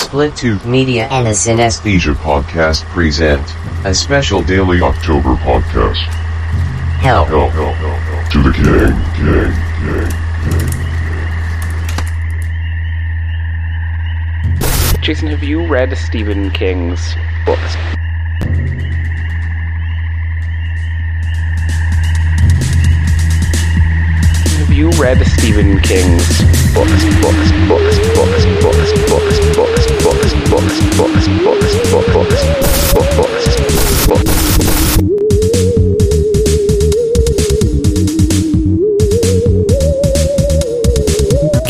Split Tooth Media and the Synesthesia Podcast present a special daily October podcast. Hell, hell, hell, hell, help. to the king, king, king, king. Jason, have you read Stephen King's books? Have you read Stephen King's books, books, books, books, books, books, books,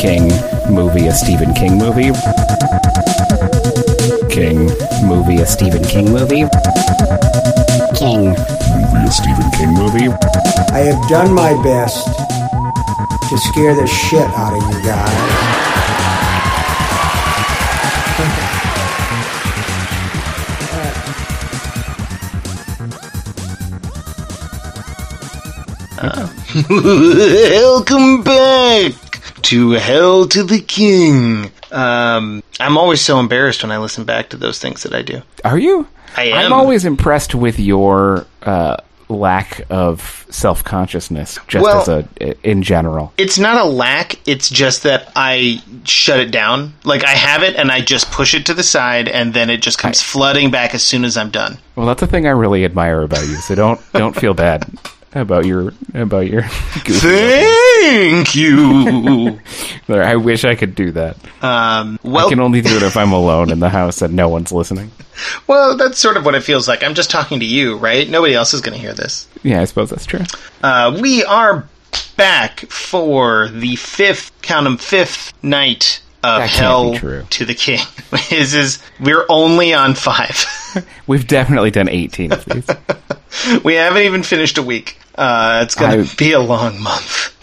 King movie, a Stephen King movie. King movie, a Stephen King movie. King movie, a Stephen King movie. I have done my best to scare the shit out of you guys. Welcome back to Hell to the King. Um, I'm always so embarrassed when I listen back to those things that I do. Are you? I am. I'm always impressed with your uh, lack of self consciousness, just Well- as a in general. It's not a lack, it's just that I shut it down. Like, I have it and I just push it to the side and then it just comes flooding back as soon as I'm done. Well, that's the thing I really admire about you. So don't don't feel bad about your about your. Thank you. I wish I could do that. um, I can only do it if I'm alone in the house and no one's listening. well, that's sort of what it feels like. I'm just talking to you, right? Nobody else is going to hear this. Yeah, I suppose that's true. Uh, we are back for the fifth, count 'em, fifth night of Hell to the King. is is we're only on five. We've definitely done 18 of these. we haven't even finished a week. Uh, it's gonna I- be a long month.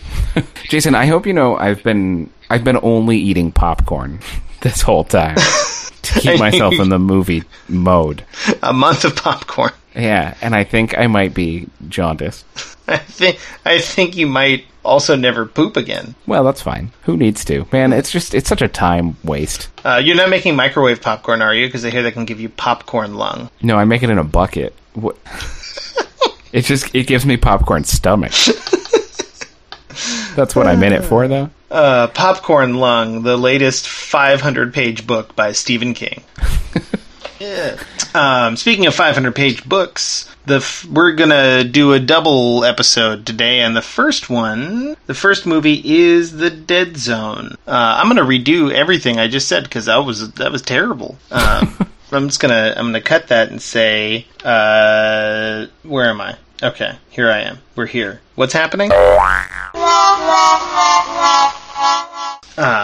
Jason, I hope you know I've been I've been only eating popcorn this whole time to keep myself in the movie mode. A month of popcorn. Yeah, and I think I might be jaundiced. I think I think you might also never poop again. Well, that's fine. Who needs to? Man, it's just it's such a time waste. Uh, you're not making microwave popcorn, are you? Because I hear they can give you popcorn lung. No, I make it in a bucket. What? it just it gives me popcorn stomach. That's what I'm in it for, though. Uh, popcorn lung, the latest 500 page book by Stephen King. yeah. Um, speaking of 500 page books, the f- we're gonna do a double episode today, and the first one, the first movie is The Dead Zone. Uh, I'm gonna redo everything I just said because that was that was terrible. Um, I'm just gonna I'm gonna cut that and say, uh, where am I? Okay, here I am. We're here. What's happening?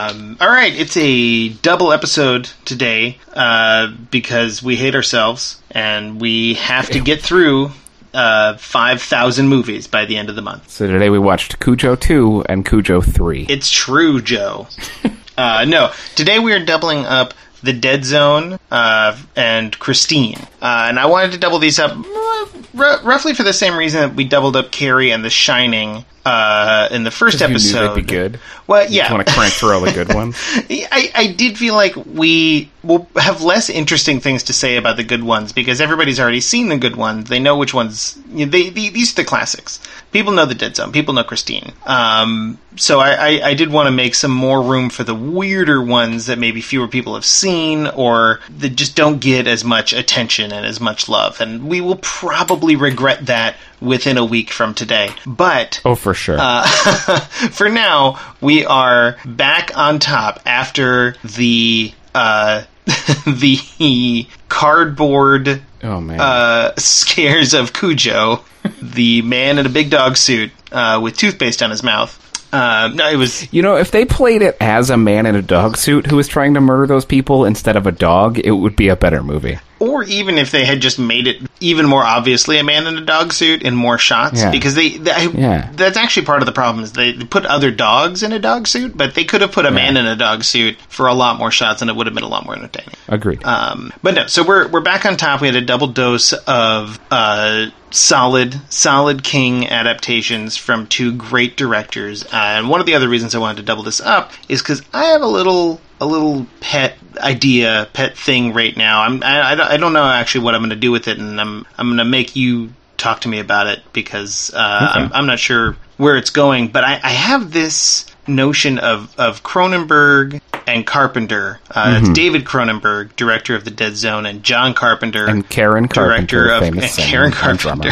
Um, all right, it's a double episode today uh, because we hate ourselves and we have to get through uh, 5,000 movies by the end of the month. So today we watched Cujo 2 and Cujo 3. It's true, Joe. uh, no, today we are doubling up The Dead Zone uh, and Christine. Uh, and I wanted to double these up uh, r- roughly for the same reason that we doubled up Carrie and The Shining uh, in the first You knew episode. they'd be good. Well, yeah. just want to crank through all the good ones. I, I did feel like we will have less interesting things to say about the good ones because everybody's already seen the good ones. They know which ones. You know, they, they these are the classics. People know the Dead Zone. People know Christine. Um, so I, I, I did want to make some more room for the weirder ones that maybe fewer people have seen or that just don't get as much attention and as much love. And we will probably regret that within a week from today. But Oh, for sure. uh, for now, we are back on top after the uh, the cardboard oh, man. uh, scares of Cujo, the man in a big dog suit uh, with toothpaste on his mouth. Uh, no, it was you know, if they played it as a man in a dog suit who was trying to murder those people instead of a dog, it would be a better movie. Or even if they had just made it even more obviously a man in a dog suit in more shots Yeah. because they, they Yeah. that's actually part of the problem is they put other dogs in a dog suit but they could have put a man in a dog suit for a lot more shots and it would have been a lot more entertaining Agreed. um, but no so we're we're back on top we had a double dose of uh, solid solid king adaptations from two great directors uh, and one of the other reasons i wanted to double this up is because i have a little a little pet idea, pet thing right now. I'm I, I don't know actually what I'm going to do with it, and I'm I'm going to make you talk to me about it because uh, okay. I'm I'm not sure where it's going, but I, I have this notion of of Cronenberg and Carpenter. Uh, mm-hmm. David Cronenberg, director of The Dead Zone, and John Carpenter, and Karen Carpenter, director of and Karen Carpenter,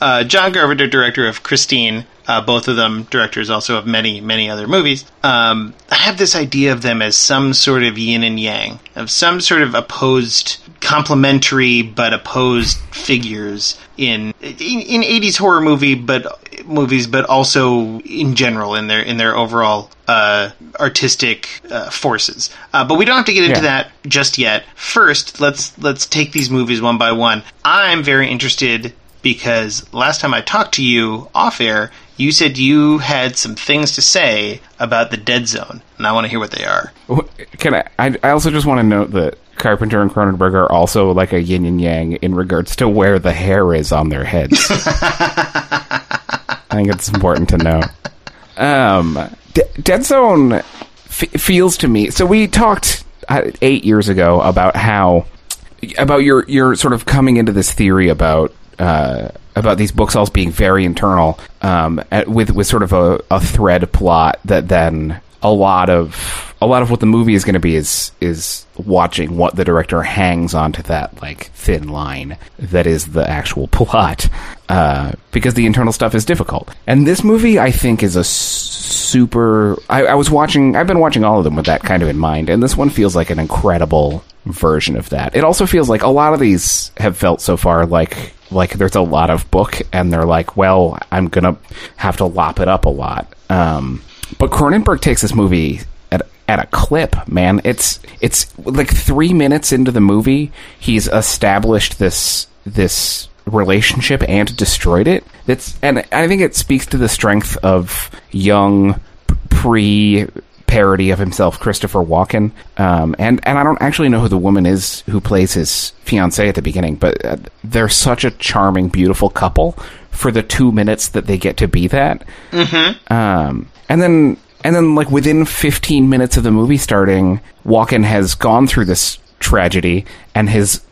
uh, John Carpenter, director of Christine. Uh, both of them directors also of many many other movies. Um, I have this idea of them as some sort of yin and yang, of some sort of opposed, complementary but opposed figures in in, in 80s horror movie, but movies, but also in general in their in their overall uh, artistic uh, forces. Uh, but we don't have to get into yeah. that just yet. First, let's let's take these movies one by one. I'm very interested because last time I talked to you off air, you said you had some things to say about the Dead Zone, and I want to hear what they are. Can I? I also just want to note that Carpenter and Cronenberg are also like a yin and yang in regards to where the hair is on their heads. I think it's important to know. Um, D- Dead Zone f- feels to me. So we talked uh, eight years ago about how about your your sort of coming into this theory about uh, about these books all being very internal, um, at, with with sort of a, a thread plot that then a lot of a lot of what the movie is going to be is is watching what the director hangs onto that like thin line that is the actual plot uh, because the internal stuff is difficult. And this movie i think is a super I, I was watching i've been watching all of them with that kind of in mind and this one feels like an incredible version of that. It also feels like a lot of these have felt so far like like there's a lot of book and they're like well i'm gonna have to lop it up a lot um, but Cronenberg takes this movie at at a clip, man. It's it's like three minutes into the movie, he's established this this relationship and destroyed it. That's and I think it speaks to the strength of young pre parody of himself, Christopher Walken. Um, and and I don't actually know who the woman is who plays his fiance at the beginning, but uh, they're such a charming, beautiful couple for the two minutes that they get to be that. Mm-hmm. Um, and then and then like within 15 minutes of the movie starting, Walken has gone through this tragedy and has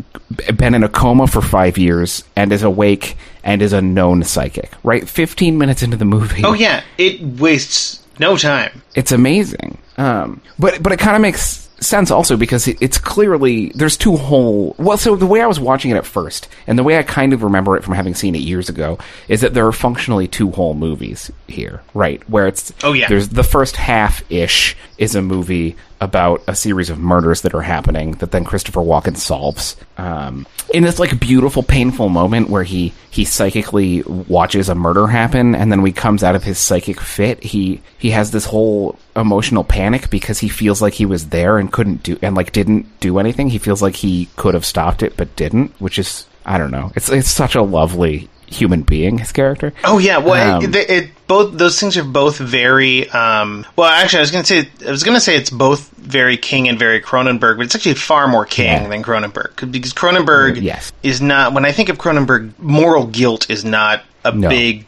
been in a coma for five years and is awake and is a known psychic. Right, 15 minutes into the movie. Oh yeah, it wastes no time. It's amazing. Um, but but it kind of makes sense also because it's clearly there's two whole well so the way i was watching it at first and the way i kind of remember it from having seen it years ago is that there are functionally two whole movies here right where it's oh yeah there's the first half ish is a movie about a series of murders that are happening that then Christopher Walken solves. Um, in this like beautiful, painful moment where he he psychically watches a murder happen, and then when he comes out of his psychic fit, he he has this whole emotional panic because he feels like he was there and couldn't do and like didn't do anything. He feels like he could have stopped it but didn't, which is I don't know. It's it's such a lovely human being. His character. Oh yeah, well, um, it, it, both those things are both very. Um, well, actually, I was going to say I was going to say it's both very King and very Cronenberg, but it's actually far more King yeah. than Cronenberg because Cronenberg yes. is not. When I think of Cronenberg, moral guilt is not a no. big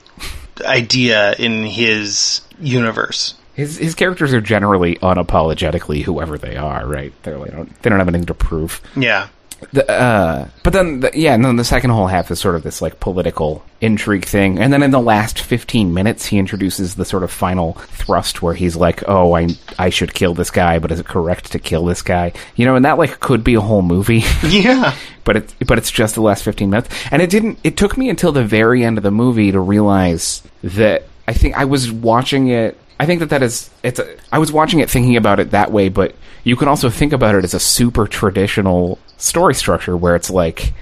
idea in his universe. His his characters are generally unapologetically whoever they are, right? They're like, they don't they don't have anything to prove. Yeah. The, uh, but then, the, yeah, and then the second whole half is sort of this like political intrigue thing, and then in the last fifteen minutes, he introduces the sort of final thrust where he's like, "Oh, I I should kill this guy, but is it correct to kill this guy?" You know, and that like could be a whole movie. Yeah, but it but it's just the last fifteen minutes, and it didn't. It took me until the very end of the movie to realize that I think I was watching it I think that that is it's. A, I was watching it thinking about it that way, but you can also think about it as a super traditional story structure where it's like,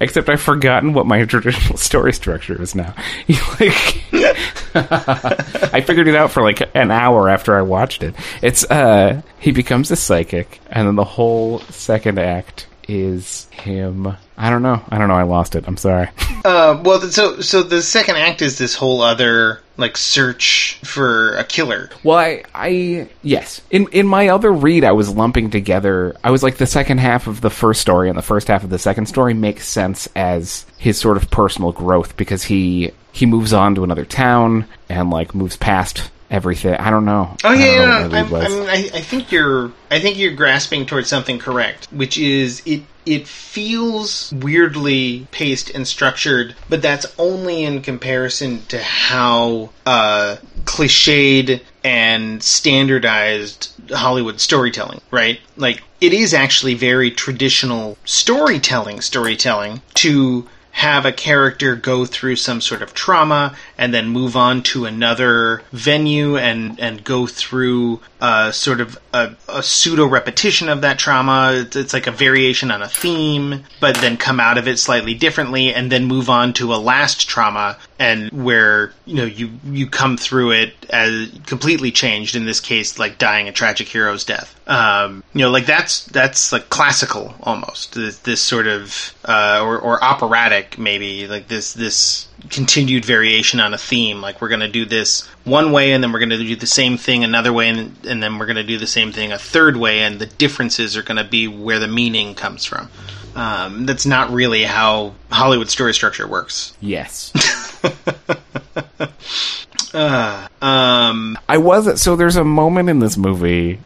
except I've forgotten what my traditional story structure is now. like, I figured it out for like an hour after I watched it. It's uh, he becomes a psychic, and then the whole second act is him. I don't know. I don't know. I lost it. I'm sorry. Uh, well, so so the second act is this whole other like search for a killer. Well, I, I yes. In in my other read, I was lumping together. I was like the second half of the first story and the first half of the second story makes sense as his sort of personal growth because he he moves on to another town and like moves past everything. I don't know. Oh I yeah, no, I, lead. I, mean, I, I think you're. I think you're grasping towards something correct, which is it. It feels weirdly paced and structured, but that's only in comparison to how uh, cliched and standardized Hollywood storytelling, right? Like it is actually very traditional storytelling. Storytelling to have a character go through some sort of trauma and then move on to another venue and and go through uh, sort of a, a pseudo repetition of that trauma. It's, it's like a variation on a theme, but then come out of it slightly differently, and then move on to a last trauma and where you know you you come through it as completely changed. In this case, like dying a tragic hero's death. Um, you know, like that's that's like classical almost. This, this sort of uh, or or operatic maybe like this this continued variation on a theme. Like we're going to do this one way, and then we're going to do the same thing another way, and, and then we're going to do the same thing a third way, and the differences are going to be where the meaning comes from. Um, that's not really how Hollywood story structure works. yes. Um, I wasn't. so there's a moment in this movie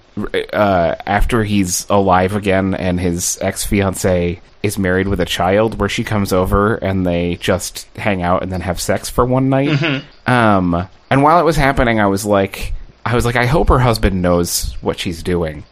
uh, after he's alive again and his ex fiance is married with a child where she comes over and they just hang out and then have sex for one night. Um, and while it was happening, I was like, I was like, I hope her husband knows what she's doing.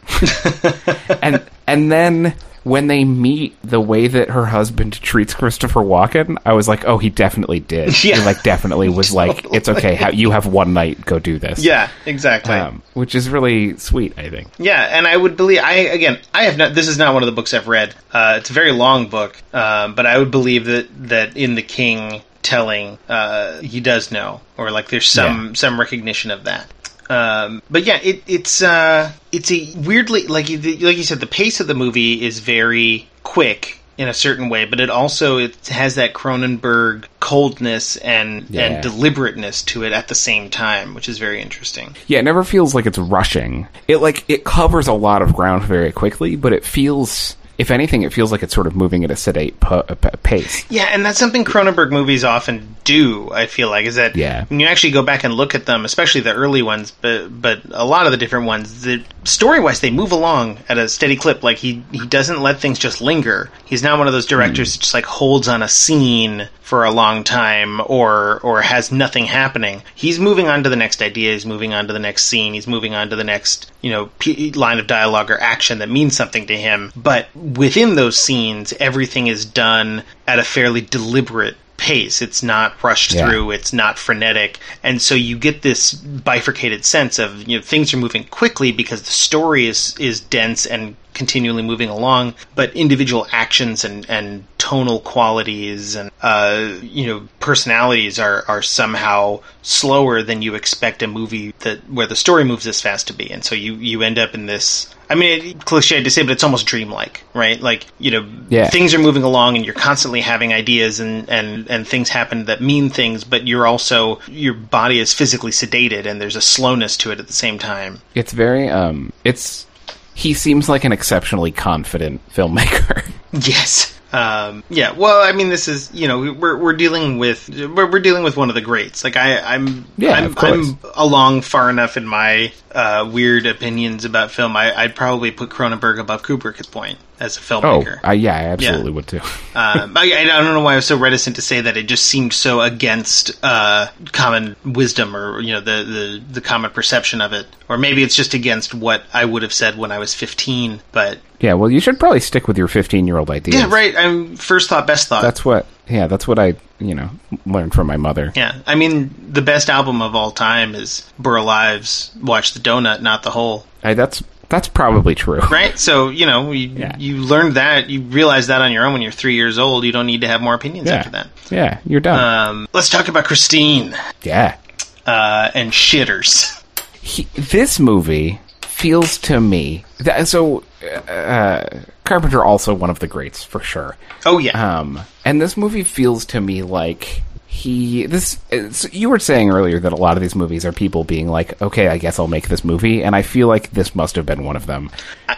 and and then when they meet, the way that her husband treats Christopher Walken, I was like, oh, he definitely did. Yeah. He like definitely was like, it's okay. Ha- you have one night. Go do this. yeah, exactly. Um, which is really sweet, I think. Yeah, and I would believe. I again, I have not. This is not one of the books I've read. Uh, it's a very long book, uh, but I would believe that that in the King telling, uh, he does know, or like there's some Yeah. some recognition of that. Um, but yeah, it, it's uh, it's a weirdly like you- like you said, the pace of the movie is very quick in a certain way, but it also it has that Cronenberg coldness and Yeah. and deliberateness to it at the same time, which is very interesting. Yeah, it never feels like it's rushing. It like it covers a lot of ground very quickly, but it feels, if anything, it feels like it's sort of moving at a sedate pu- p- pace. Yeah, and that's something Cronenberg movies often do. I feel like is that Yeah. when you actually go back and look at them, especially the early ones, but but a lot of the different ones, the story wise, they move along at a steady clip. Like he he doesn't let things just linger. He's not one of those directors hmm. that just like holds on a scene for a long time or or has nothing happening. He's moving on to the next idea. He's moving on to the next scene. He's moving on to the next you know p- line of dialogue or action that means something to him. But within those scenes, everything is done at a fairly deliberate pace. It's not rushed Yeah. through. It's not frenetic, and so you get this bifurcated sense of you know things are moving quickly because the story is is dense and continually moving along, but individual actions and, and tonal qualities and uh, you know personalities are, are somehow slower than you expect a movie that where the story moves this fast to be, and so you you end up in this. I mean, it, cliche to say, but it's almost dreamlike, right? Like you know, Yeah. things are moving along, and you're constantly having ideas, and, and, and things happen that mean things, but you're also your body is physically sedated, and there's a slowness to it at the same time. It's very, um, it's, he seems like an exceptionally confident filmmaker. Yes. Um, yeah. Well, I mean, this is you know we're we're dealing with we're, we're dealing with one of the greats. Like I I'm Yeah, I'm. I'm along far enough in my uh, weird opinions about film. I, I'd probably put Cronenberg above Kubrick at this point as a oh, filmmaker. Yeah, I absolutely would too. um, I, I don't know why I was so reticent to say that. It just seemed so against uh, common wisdom, or you know, the, the the common perception of it, or maybe it's just against what I would have said when I was fifteen. But yeah, well, you should probably stick with your 15 year old idea. yeah, right. I'm first thought, best thought. That's what, yeah, that's what I, you know, learned from my mother. yeah, I mean, the best album of all time is Burl Lives. Watch the donut, not the hole. I, that's, that's probably true. Right. So you know, you Yeah. you learned that, you realize that on your own when you're three years old. You don't need to have more opinions Yeah. after that. Yeah, you're done. Um, let's talk about Christine yeah. uh, and shitters. he, this movie feels to me that so uh, Carpenter also one of the greats for sure. Oh yeah. Um, and this movie feels to me like he this you were saying earlier that a lot of these movies are people being like, okay, I guess I'll make this movie, and I feel like this must have been one of them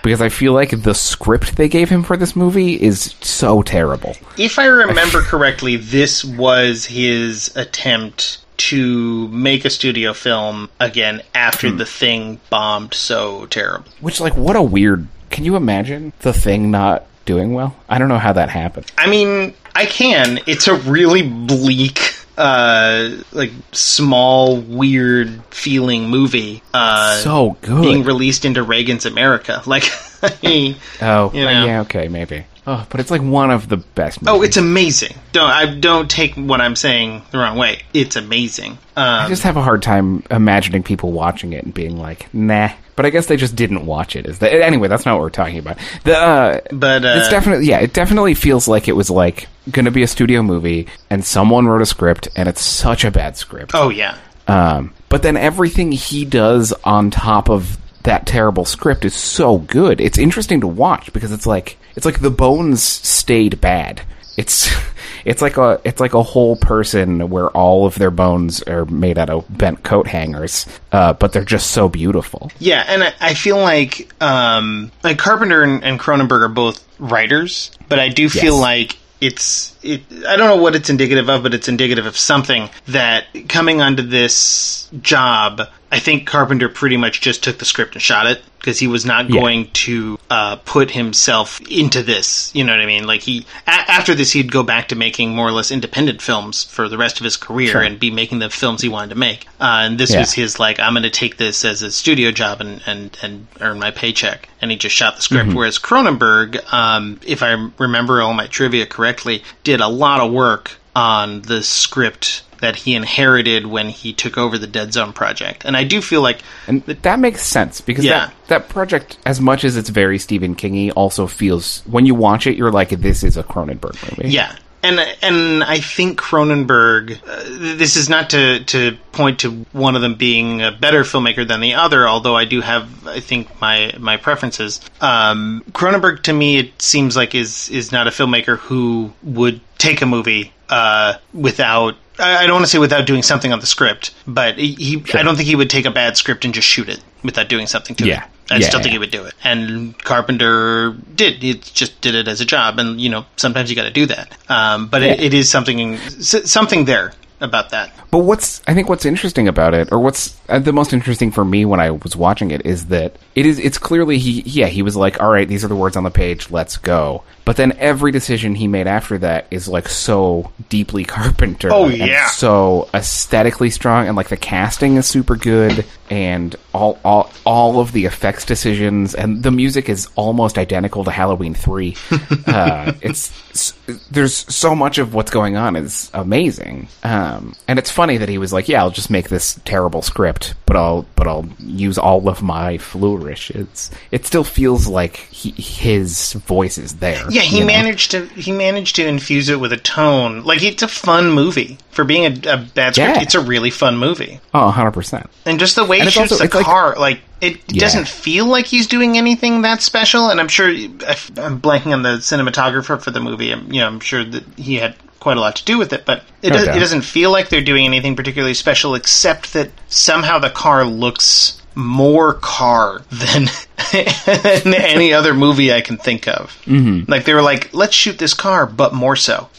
because I feel like the script they gave him for this movie is so terrible. If I remember correctly, this was his attempt to make a studio film again after Hmm. the thing bombed so terrible. Which, like, what a weird. Can you imagine the thing not doing well? I don't know how that happened. I mean, I can. It's a really bleak, uh, like small, weird feeling movie. Uh, so good. being released into Reagan's America. Like, oh, you know. yeah, okay, maybe. Oh, but it's like one of the best. oh, it's amazing. Don't I don't take what I'm saying the wrong way. It's amazing. I Um, just have a hard time imagining people watching it and being like, nah. But I guess they just didn't watch it. Is that anyway? That's not what we're talking about. The uh, but uh, it's definitely yeah. It definitely feels like it was like going to be a studio movie, and someone wrote a script, and it's such a bad script. oh yeah, Um, but then everything he does on top of that terrible script is so good. It's interesting to watch because it's like it's like the bones stayed bad. It's it's like a it's like a whole person where all of their bones are made out of bent coat hangers, uh, but they're just so beautiful. yeah, and I, I feel like um, like Carpenter and, and Cronenberg are both writers, but I do feel Yes. like it's it. I don't know what it's indicative of, but it's indicative of something that coming onto this job. I think Carpenter pretty much just took the script and shot it because he was not Yeah. going to uh, put himself into this. You know what I mean? Like he a- after this, he'd go back to making more or less independent films for the rest of his career Sure. and be making the films he wanted to make. Uh, and this Yeah. was his like, I'm going to take this as a studio job and and and earn my paycheck. And he just shot the script. Mm-hmm. Whereas Cronenberg, um, if I remember all my trivia correctly, did a lot of work on the script that he inherited when he took over the Dead Zone project. And I do feel like And that makes sense because Yeah. that, that project, as much as it's very Stephen Kingy, also feels when you watch it, you're like, this is a Cronenberg movie. Yeah. And and I think Cronenberg. Uh, this is not to to point to one of them being a better filmmaker than the other, although I do have I think my my preferences. Um, Cronenberg to me it seems like is is not a filmmaker who would take a movie uh, without. I don't want to say without doing something on the script, but he, he I don't think he would take a bad script and just shoot it without doing something to Yeah. it. I Yeah, still think yeah. he would do it. And Carpenter did. He just did it as a job, and you know sometimes you got to do that. Um, but it, it is something something there about that. But what's I think what's interesting about it, or what's uh, the most interesting for me when I was watching it, is that it is it's clearly he yeah he was like all right these are the words on the page let's go. But then every decision he made after that is like so deeply Carpenter. Oh, and yeah. so aesthetically strong, and like the casting is super good, and all all all of the effects decisions and the music is almost identical to Halloween three. uh, it's s- there's so much of what's going on is amazing, um, and it's funny that he was like, "Yeah, I'll just make this terrible script, but I'll but I'll use all of my flourish." It's it still feels like he, his voice is there. Yeah, he you know? managed to he managed to infuse it with a tone. Like it's a fun movie for being a, a bad script. Yeah. It's a really fun movie, Oh, 100 percent. and just the way he And shoots also- the it's like- car, like, it Yeah. doesn't feel like he's doing anything that special. And I'm sure I'm blanking on the cinematographer for the movie. I'm, you know, I'm sure that he had quite a lot to do with it, but it, No does, it doesn't feel like they're doing anything particularly special, except that somehow the car looks more car than, than any other movie I can think of. Mm-hmm. Like they were like, let's shoot this car, but more so.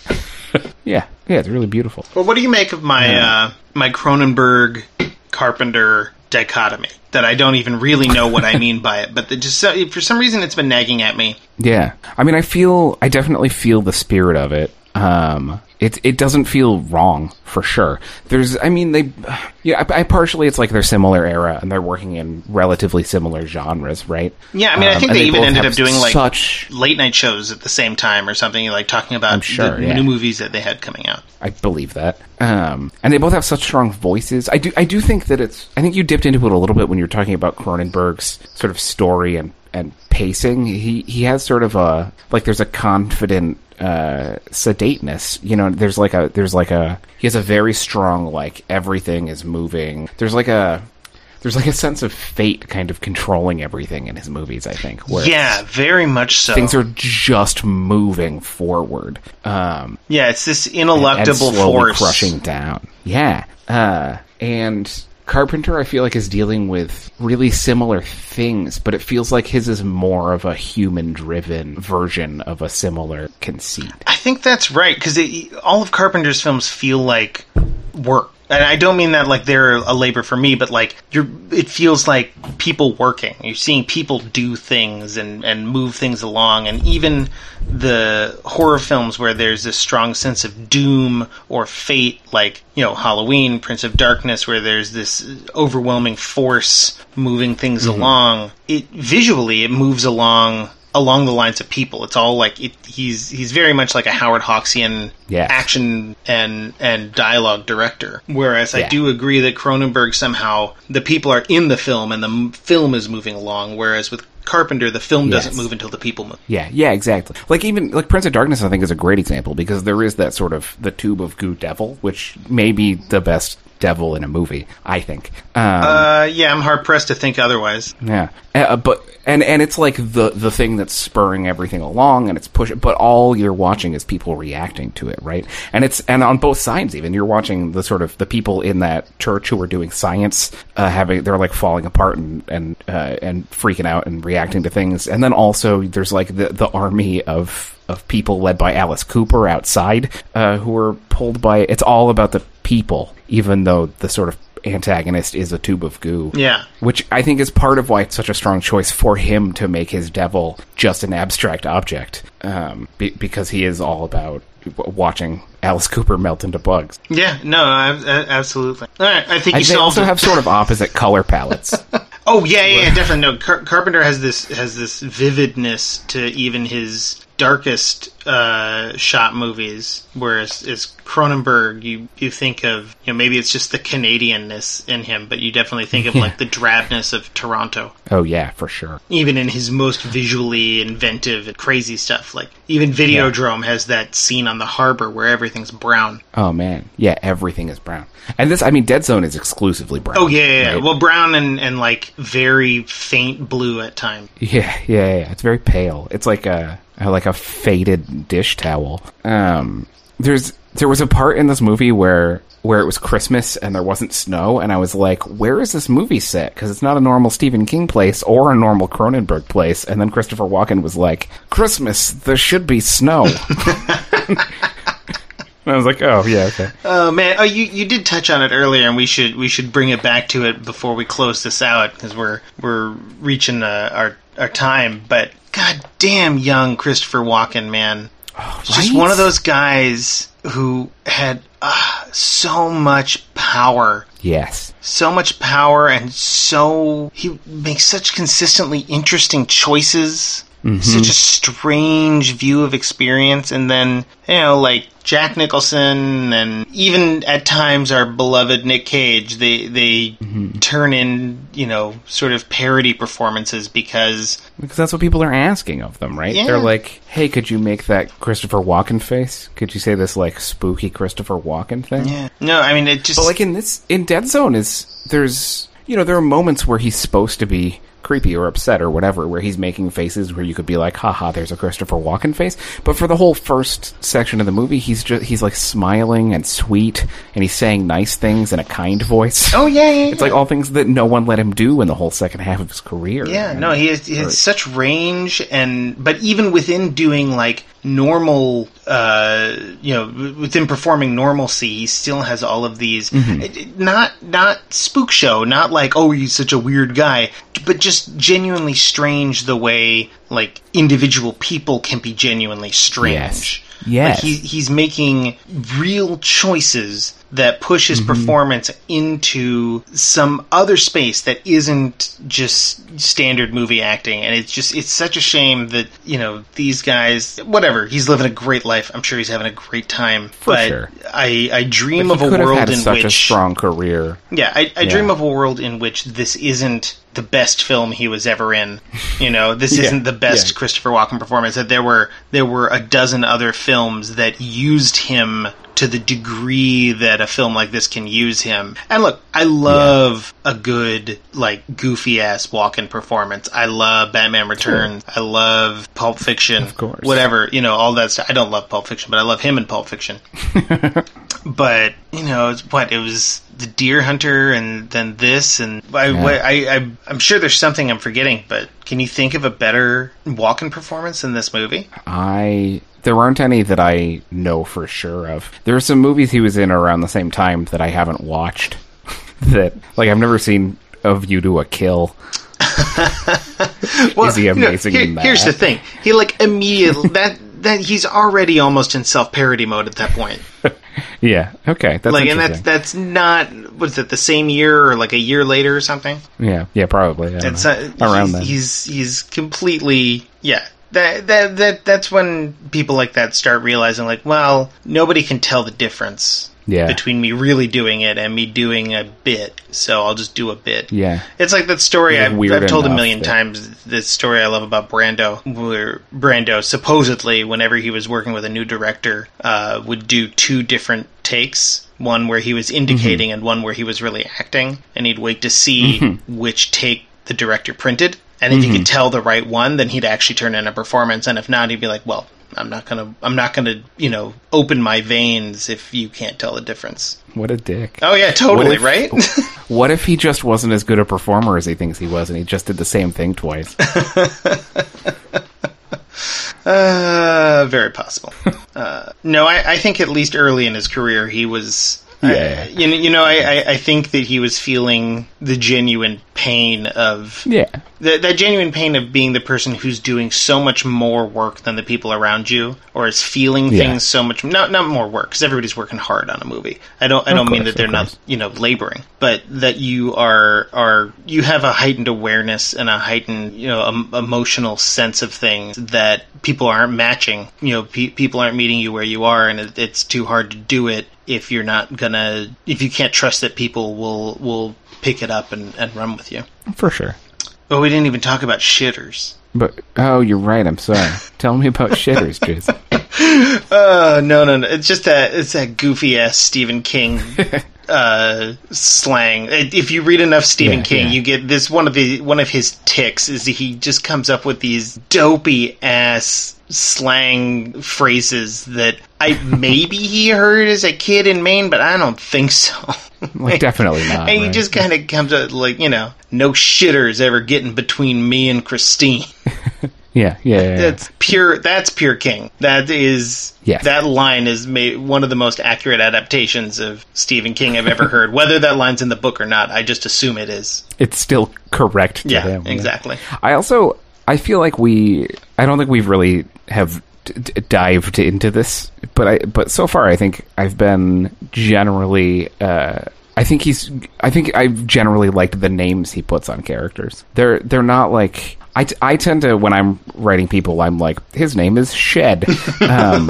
Yeah, yeah, it's really beautiful. Well, what do you make of my uh, my Cronenberg Carpenter dichotomy? That I don't even really know what I mean by it, but just for some reason it's been nagging at me. Yeah, I mean, I feel, I definitely feel the spirit of it. Um, it it doesn't feel wrong for sure. There's, I mean, they, yeah, I, I partially it's like they're similar era and they're working in relatively similar genres, right? Yeah, I mean, I Um, think and they, even ended up doing like such. late night shows at the same time or something, like talking about sure, the yeah. new movies that they had coming out. I believe that. Um, and they both have such strong voices. I do, I do think that it's. I think you dipped into it a little bit when you were talking about Cronenberg's sort of story and and pacing. He he has sort of a like there's a confident uh sedateness you know there's like a there's like a he has a very strong like everything is moving there's like a there's like a sense of fate kind of controlling everything in his movies i think where Yeah, very much so. things are just moving forward um yeah, it's this ineluctable force. crushing down. Yeah, uh, and Carpenter, I feel like is dealing with really similar things, but it feels like his is more of a human-driven version of a similar conceit. I think that's right because all of Carpenter's films feel like work. And I don't mean that like they're a labor for me, but like you're, it feels like people working. You're seeing people do things and and move things along, and even the horror films where there's this strong sense of doom or fate, like you know Halloween, Prince of Darkness, where there's this overwhelming force moving things mm-hmm. along. It visually it moves along along the lines of people. It's all like it, he's he's very much like a Howard Hawksian Yes. action and and dialogue director. Whereas I do agree that Cronenberg somehow the people are in the film and the film is moving along. Whereas with Carpenter, the film doesn't move until the people move. Yeah, yeah, exactly. Like even like Prince of Darkness, I think is a great example because there is that sort of the tube of goo devil, which may be the best devil in a movie. I think. Um, Uh, yeah, I'm hard pressed to think otherwise. yeah, uh, but and and it's like the the thing that's spurring everything along, and it's pushing. But all you're watching is people reacting to it, right? And it's and on both sides, even you're watching the sort of the people in that church who are doing science, uh, having they're like falling apart and and uh, and freaking out and reacting to things, and then also there's like the the army of of people led by Alice Cooper outside, uh, who are pulled by. It's all about the people, even though the sort of antagonist is a tube of goo. Yeah. Which I think is part of why it's such a strong choice for him to make his devil just an abstract object, um, be- because he is all about watching Alice Cooper melt into bugs. Yeah, no, I, I, absolutely. All right, I think you they also it. have sort of opposite color palettes. Oh yeah, yeah, yeah definitely. No, Car- Carpenter has this has this vividness to even his darkest uh, shot movies. Whereas as Cronenberg, you you think of you know maybe it's just the Canadianness in him, but you definitely think of like the drabness of Toronto. oh yeah, for sure. Even in his most visually inventive and crazy stuff, like even Videodrome has that scene on the harbor where everything's brown. Oh man, yeah, everything is brown. And this, I mean, Dead Zone is exclusively brown. Oh yeah, yeah, yeah. right? well brown and and like very faint blue at times. Yeah, yeah, yeah. It's very pale. It's like a like a faded dish towel. Um, there's there was a part in this movie where where it was Christmas and there wasn't snow, and I was like, "Where is this movie set?" Because it's not a normal Stephen King place or a normal Cronenberg place. And then Christopher Walken was like, "Christmas, there should be snow." I was like, "Oh yeah, okay." Oh man, oh you you did touch on it earlier, and we should we should bring it back to it before we close this out because we're we're reaching uh, our our time. But god damn, young Christopher Walken, man, just right? one of those guys who had uh, so much power. Yes. So much power, and so he makes such consistently interesting choices. Mm-hmm. Such a strange view of experience, and then you know, like Jack Nicholson, and even at times our beloved Nick Cage, they they mm-hmm. turn in you know sort of parody performances because Because that's what people are asking of them, right? Yeah. They're like, "Hey, could you make that Christopher Walken face? Could you say this like spooky Christopher Walken thing?" yeah, no, I mean it just But like in this in Dead Zone is there's you know there are moments where he's supposed to be creepy or upset or whatever where he's making faces where you could be like haha there's a Christopher Walken face. But for the whole first section of the movie he's just he's like smiling and sweet and he's saying nice things in a kind voice. Oh yeah, yeah, it's like all things that no one let him do in the whole second half of his career. Yeah, And- no, he has, he has such range, and but even within doing like normal, uh, you know, within performing normalcy, he still has all of these. it- it- Not not spook show, not like oh he's such a weird guy, but just genuinely strange the way like individual people can be genuinely strange. Yes. Yes. Like he, he's making real choices that pushes Mm-hmm. performance into some other space that isn't just standard movie acting and it's just it's such a shame that you know these guys whatever he's living a great life i'm sure he's having a great time For but sure. i i dream of a world in such which a strong career yeah, I, I Yeah. dream of a world in which this isn't the best film he was ever in. You know, this Yeah. isn't the best Yeah. Christopher Walken performance. That there were there were a dozen other films that used him to the degree that a film like this can use him. And look, I love a good like goofy ass Walken performance. I love Batman Returns. I love Pulp Fiction. Of course. Whatever, you know, all that stuff. I don't love Pulp Fiction, but I love him in Pulp Fiction. but you know, it's what it was the Deer Hunter, and then this, and I, Yeah. I, I, I'm sure there's something I'm forgetting. But can you think of a better Walken performance in this movie? I there aren't any that I know for sure of. There are some movies he was in around the same time that I haven't watched. that like I've never seen A View to a Kill. Is he you know, amazing here- in that? Here's the thing: he like immediately that that he's already almost in self-parody mode at that point. Yeah. Okay. That's like, and that's that's not was it the same year or like a year later or something? yeah. Yeah. Probably. It's uh, around he's, then. He's he's completely yeah. That that that that's when people like that start realizing like, well, nobody can tell the difference Yeah. between me really doing it and me doing a bit. So I'll just do a bit. Yeah. It's like that story I've, I've told a million that- times. This story I love about Brando, where Brando supposedly, whenever he was working with a new director, uh, would do two different takes. One where he was indicating, and one where he was really acting, and he'd wait to see which take the director printed. And if he could tell the right one, then he'd actually turn in a performance. And if not, he'd be like, "Well, I'm not gonna, I'm not gonna, you know, open my veins if you can't tell the difference." What a dick. Oh yeah, totally, What if- right? What if he just wasn't as good a performer as he thinks he was, and he just did the same thing twice? Uh, very possible. uh, no, I, I think at least early in his career, he was. Yeah. I, you know, you know I, I, I think that he was feeling the genuine pain of yeah. that, that genuine pain of being the person who's doing so much more work than the people around you, or is feeling Yeah. things so much not not more work because everybody's working hard on a movie. I don't I don't mean that they're not you know laboring, but that you are are you have a heightened awareness and a heightened you know em- emotional sense of things that people aren't matching. You know, pe- people aren't meeting you where you are, and it, it's too hard to do it if you're not gonna if you can't trust that people will will pick it up and, and run with you. For sure. But we didn't even talk about shitters. But oh, you're right. I'm sorry. Tell me about shitters, Jason. Uh, no, no, no. It's just that it's that goofy ass Stephen King uh, slang. If you read enough Stephen Yeah, King, yeah. you get this. One of the one of his ticks is he just comes up with these dopey ass slang phrases that I maybe he heard as a kid in Maine, but I don't think so. Like definitely not. and he right? just kind of comes up like you know, no shitters ever getting between me and Christine. yeah, yeah, yeah, yeah. That's pure. That's pure King. That is. Yeah. That line is ma- one of the most accurate adaptations of Stephen King I've ever heard. Whether that line's in the book or not, I just assume it is. It's still correct to Yeah, him. exactly. I also I feel like we I don't think we've really have d- dived into this, but I but so far I think I've been generally uh I think he's I think I've generally liked the names he puts on characters. They're they're not like I, t- I tend to when I'm writing people I'm like his name is Shed. Um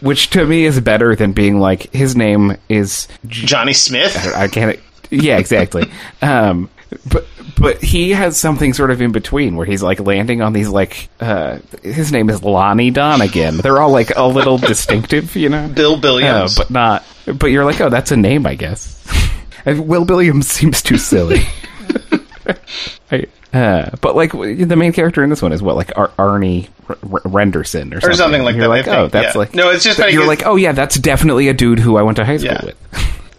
which to me is better than being like his name is J- Johnny Smith. I can't. Yeah, exactly. um, but but he has something sort of in between where he's like landing on these like uh, his name is Lonnie Donegan. They're all like a little distinctive, you know. Bill Uh, Billiams. but not. But you're like, oh, that's a name, I guess. And Will Williams seems too silly. I, uh, but like the main character in this one is what like Ar- Arnie R- R- Renderson or something, something like that, Like, oh, that's yeah. like No, it's just that like you're it's- like, oh yeah, that's definitely a dude who I went to high school Yeah. with.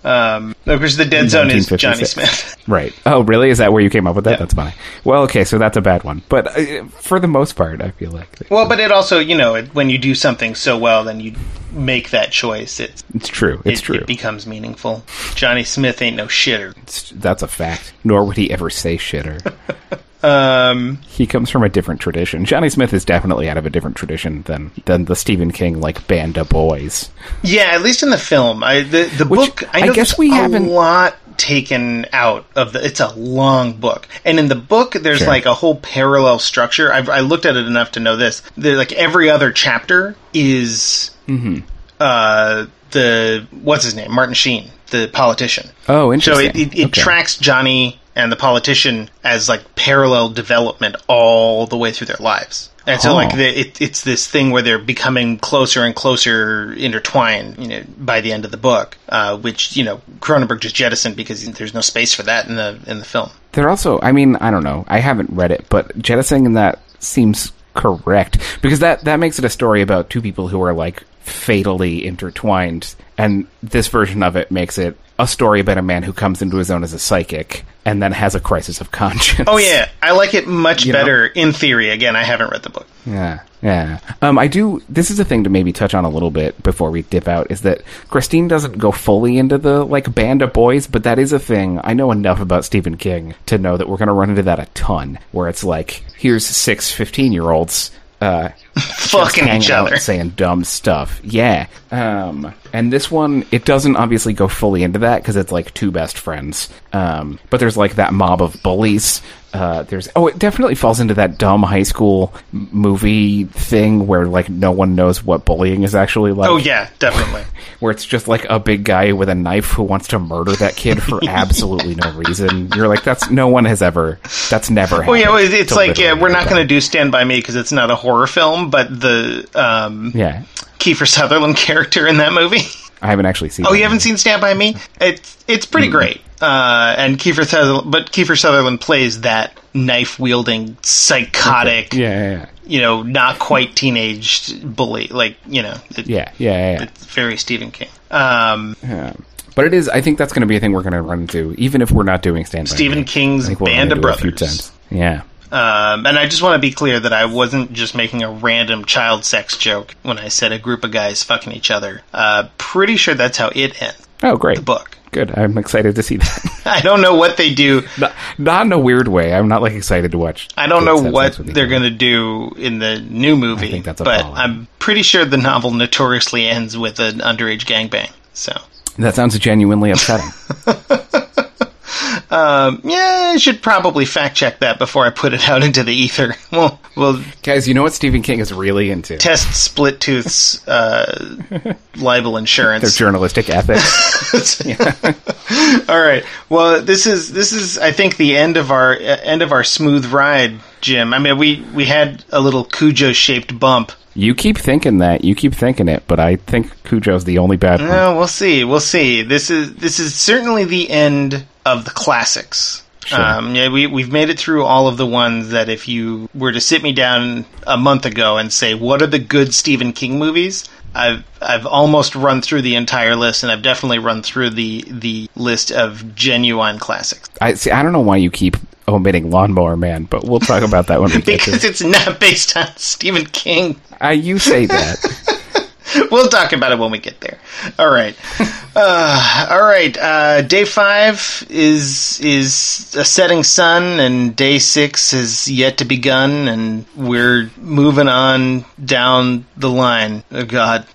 Um, of course, the dead zone is Johnny Smith. Right. Oh, really? Is that where you came up with that? Yeah. That's funny. Well, okay, so that's a bad one. But uh, for the most part, I feel like Well, but it also, you know, it, when you do something so well, then you make that choice. It's it's true. It's it, true. It becomes meaningful. Johnny Smith ain't no shitter. It's- that's a fact. Nor would he ever say shitter. Um, he comes from a different tradition. Johnny Smith is definitely out of a different tradition than than the Stephen King like band of boys. Yeah, at least in the film. I the the Which book. I I know guess we a haven't- lot taken out of the. It's a long book, and in the book, there's Sure. like a whole parallel structure. I've I looked at it enough to know this. There, like every other chapter is Mm-hmm. uh the what's his name Martin Sheen, the politician. Oh, So interesting. it, it, it Okay. tracks Johnny and the politician as like parallel development all the way through their lives. And so, Oh. like, the, it, it's this thing where they're becoming closer and closer intertwined, you know, by the end of the book, uh, which you know Cronenberg just jettisoned because there's no space for that in the in the film. They're also. I mean, I don't know. I haven't read it, but jettisoning that seems correct because that that makes it a story about two people who are like fatally intertwined. And this version of it makes it a story about a man who comes into his own as a psychic and then has a crisis of conscience. Oh yeah, I like it much You know? better in theory. Again, I haven't read the book. Yeah, yeah. Um, I do. This is a thing to maybe touch on a little bit before we dip out. Is that Christine doesn't go fully into the like band of boys, but that is a thing. I know enough about Stephen King to know that we're going to run into that a ton. Where it's like, here's six 15 year olds. Uh, Fucking each other. saying dumb stuff. Yeah. Um, and this one, it doesn't obviously go fully into that because it's like two best friends. Um, but there's like that mob of bullies. Uh, there's oh, it definitely falls into that dumb high school movie thing where like no one knows what bullying is actually like. Oh yeah, definitely. Where it's just like a big guy with a knife who wants to murder that kid for absolutely no reason. You're like, that's no one has ever. That's never. Oh yeah, well, it's like yeah, we're not going to do Stand by Me because it's not a horror film, but the um, Yeah, Kiefer Sutherland character in that movie. I haven't actually seen. Oh, you haven't seen Stand by Me? It's it's pretty great. Uh, and Kiefer Sutherland, but Kiefer Sutherland plays that knife wielding, psychotic, Yeah, yeah, yeah. you know, not quite teenage bully. Like you know, it, Yeah, yeah, yeah, it's very Stephen King. Um, Yeah. But it is. I think that's going to be a thing we're going to run into, even if we're not doing stand. By Stephen Me. King's Band of into it a few Brothers. Yeah. Um, and I just want to be clear that I wasn't just making a random child sex joke when I said a group of guys fucking each other. Uh, pretty sure that's how it ends. Oh, great. The book. Good. I'm excited to see that. I don't know what they do. not, not in a weird way. I'm not like excited to watch. I don't know what sex with each they're going to do in the new movie, I think that's a but. I'm pretty sure the novel notoriously ends with an underage gangbang. So, That sounds genuinely upsetting. um, yeah, I should probably fact check that before I put it out into the ether. Well, we'll Guys, you know what Stephen King is really into? test Split Tooth's uh, libel Their insurance. journalistic ethics. All right. Well, this is this is I think the end of our uh, end of our smooth ride, Jim. I mean, we we had a little Cujo shaped bump. you keep thinking that. You keep thinking it, but I think Cujo's the only bad one. No, we'll see. We'll see. This is this is certainly the end of the classics. Sure. Um, yeah, we we've made it through all of the ones that if you were to sit me down a month ago and say what are the good Stephen King movies, I've I've almost run through the entire list, and I've definitely run through the the list of genuine classics I see. I don't know why you keep omitting Lawnmower Man, but we'll talk about that when we get to because it. it's not based on Stephen King. Uh, you say that. We'll talk about it when we get there. All right. Uh, all right. Uh, day five is is a setting sun, and day six has yet to begun, and we're moving on down the line. Oh God.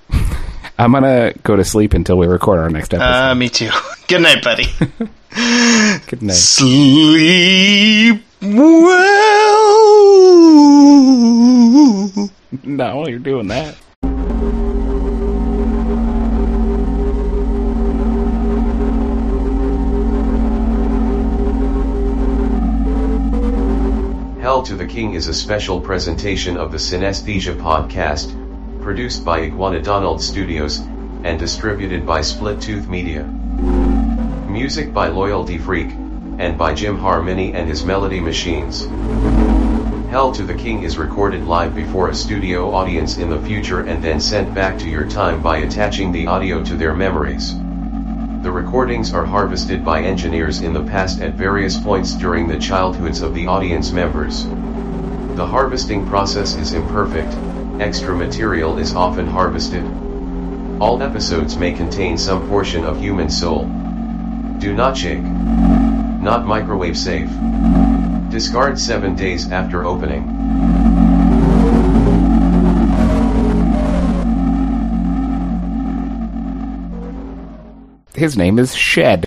I'm gonna go to sleep until we record our next episode. Uh, me too. Good night, buddy. Good night. Sleep well. Not while you're doing that. To the King is a special presentation of the Synesthesia podcast, produced by Iguana Donald Studios, and distributed by Split Tooth Media. Music by Loyalty Freak, and by Jim Harmony and his Melody Machines. Hail to the King is recorded live before a studio audience in the future and then sent back to your time by attaching the audio to their memories. The recordings are harvested by engineers in the past at various points during the childhoods of the audience members. The harvesting process is imperfect, extra material is often harvested. All episodes may contain some portion of human soul. Do not shake. Not microwave safe. Discard 7 days after opening. His name is Shed.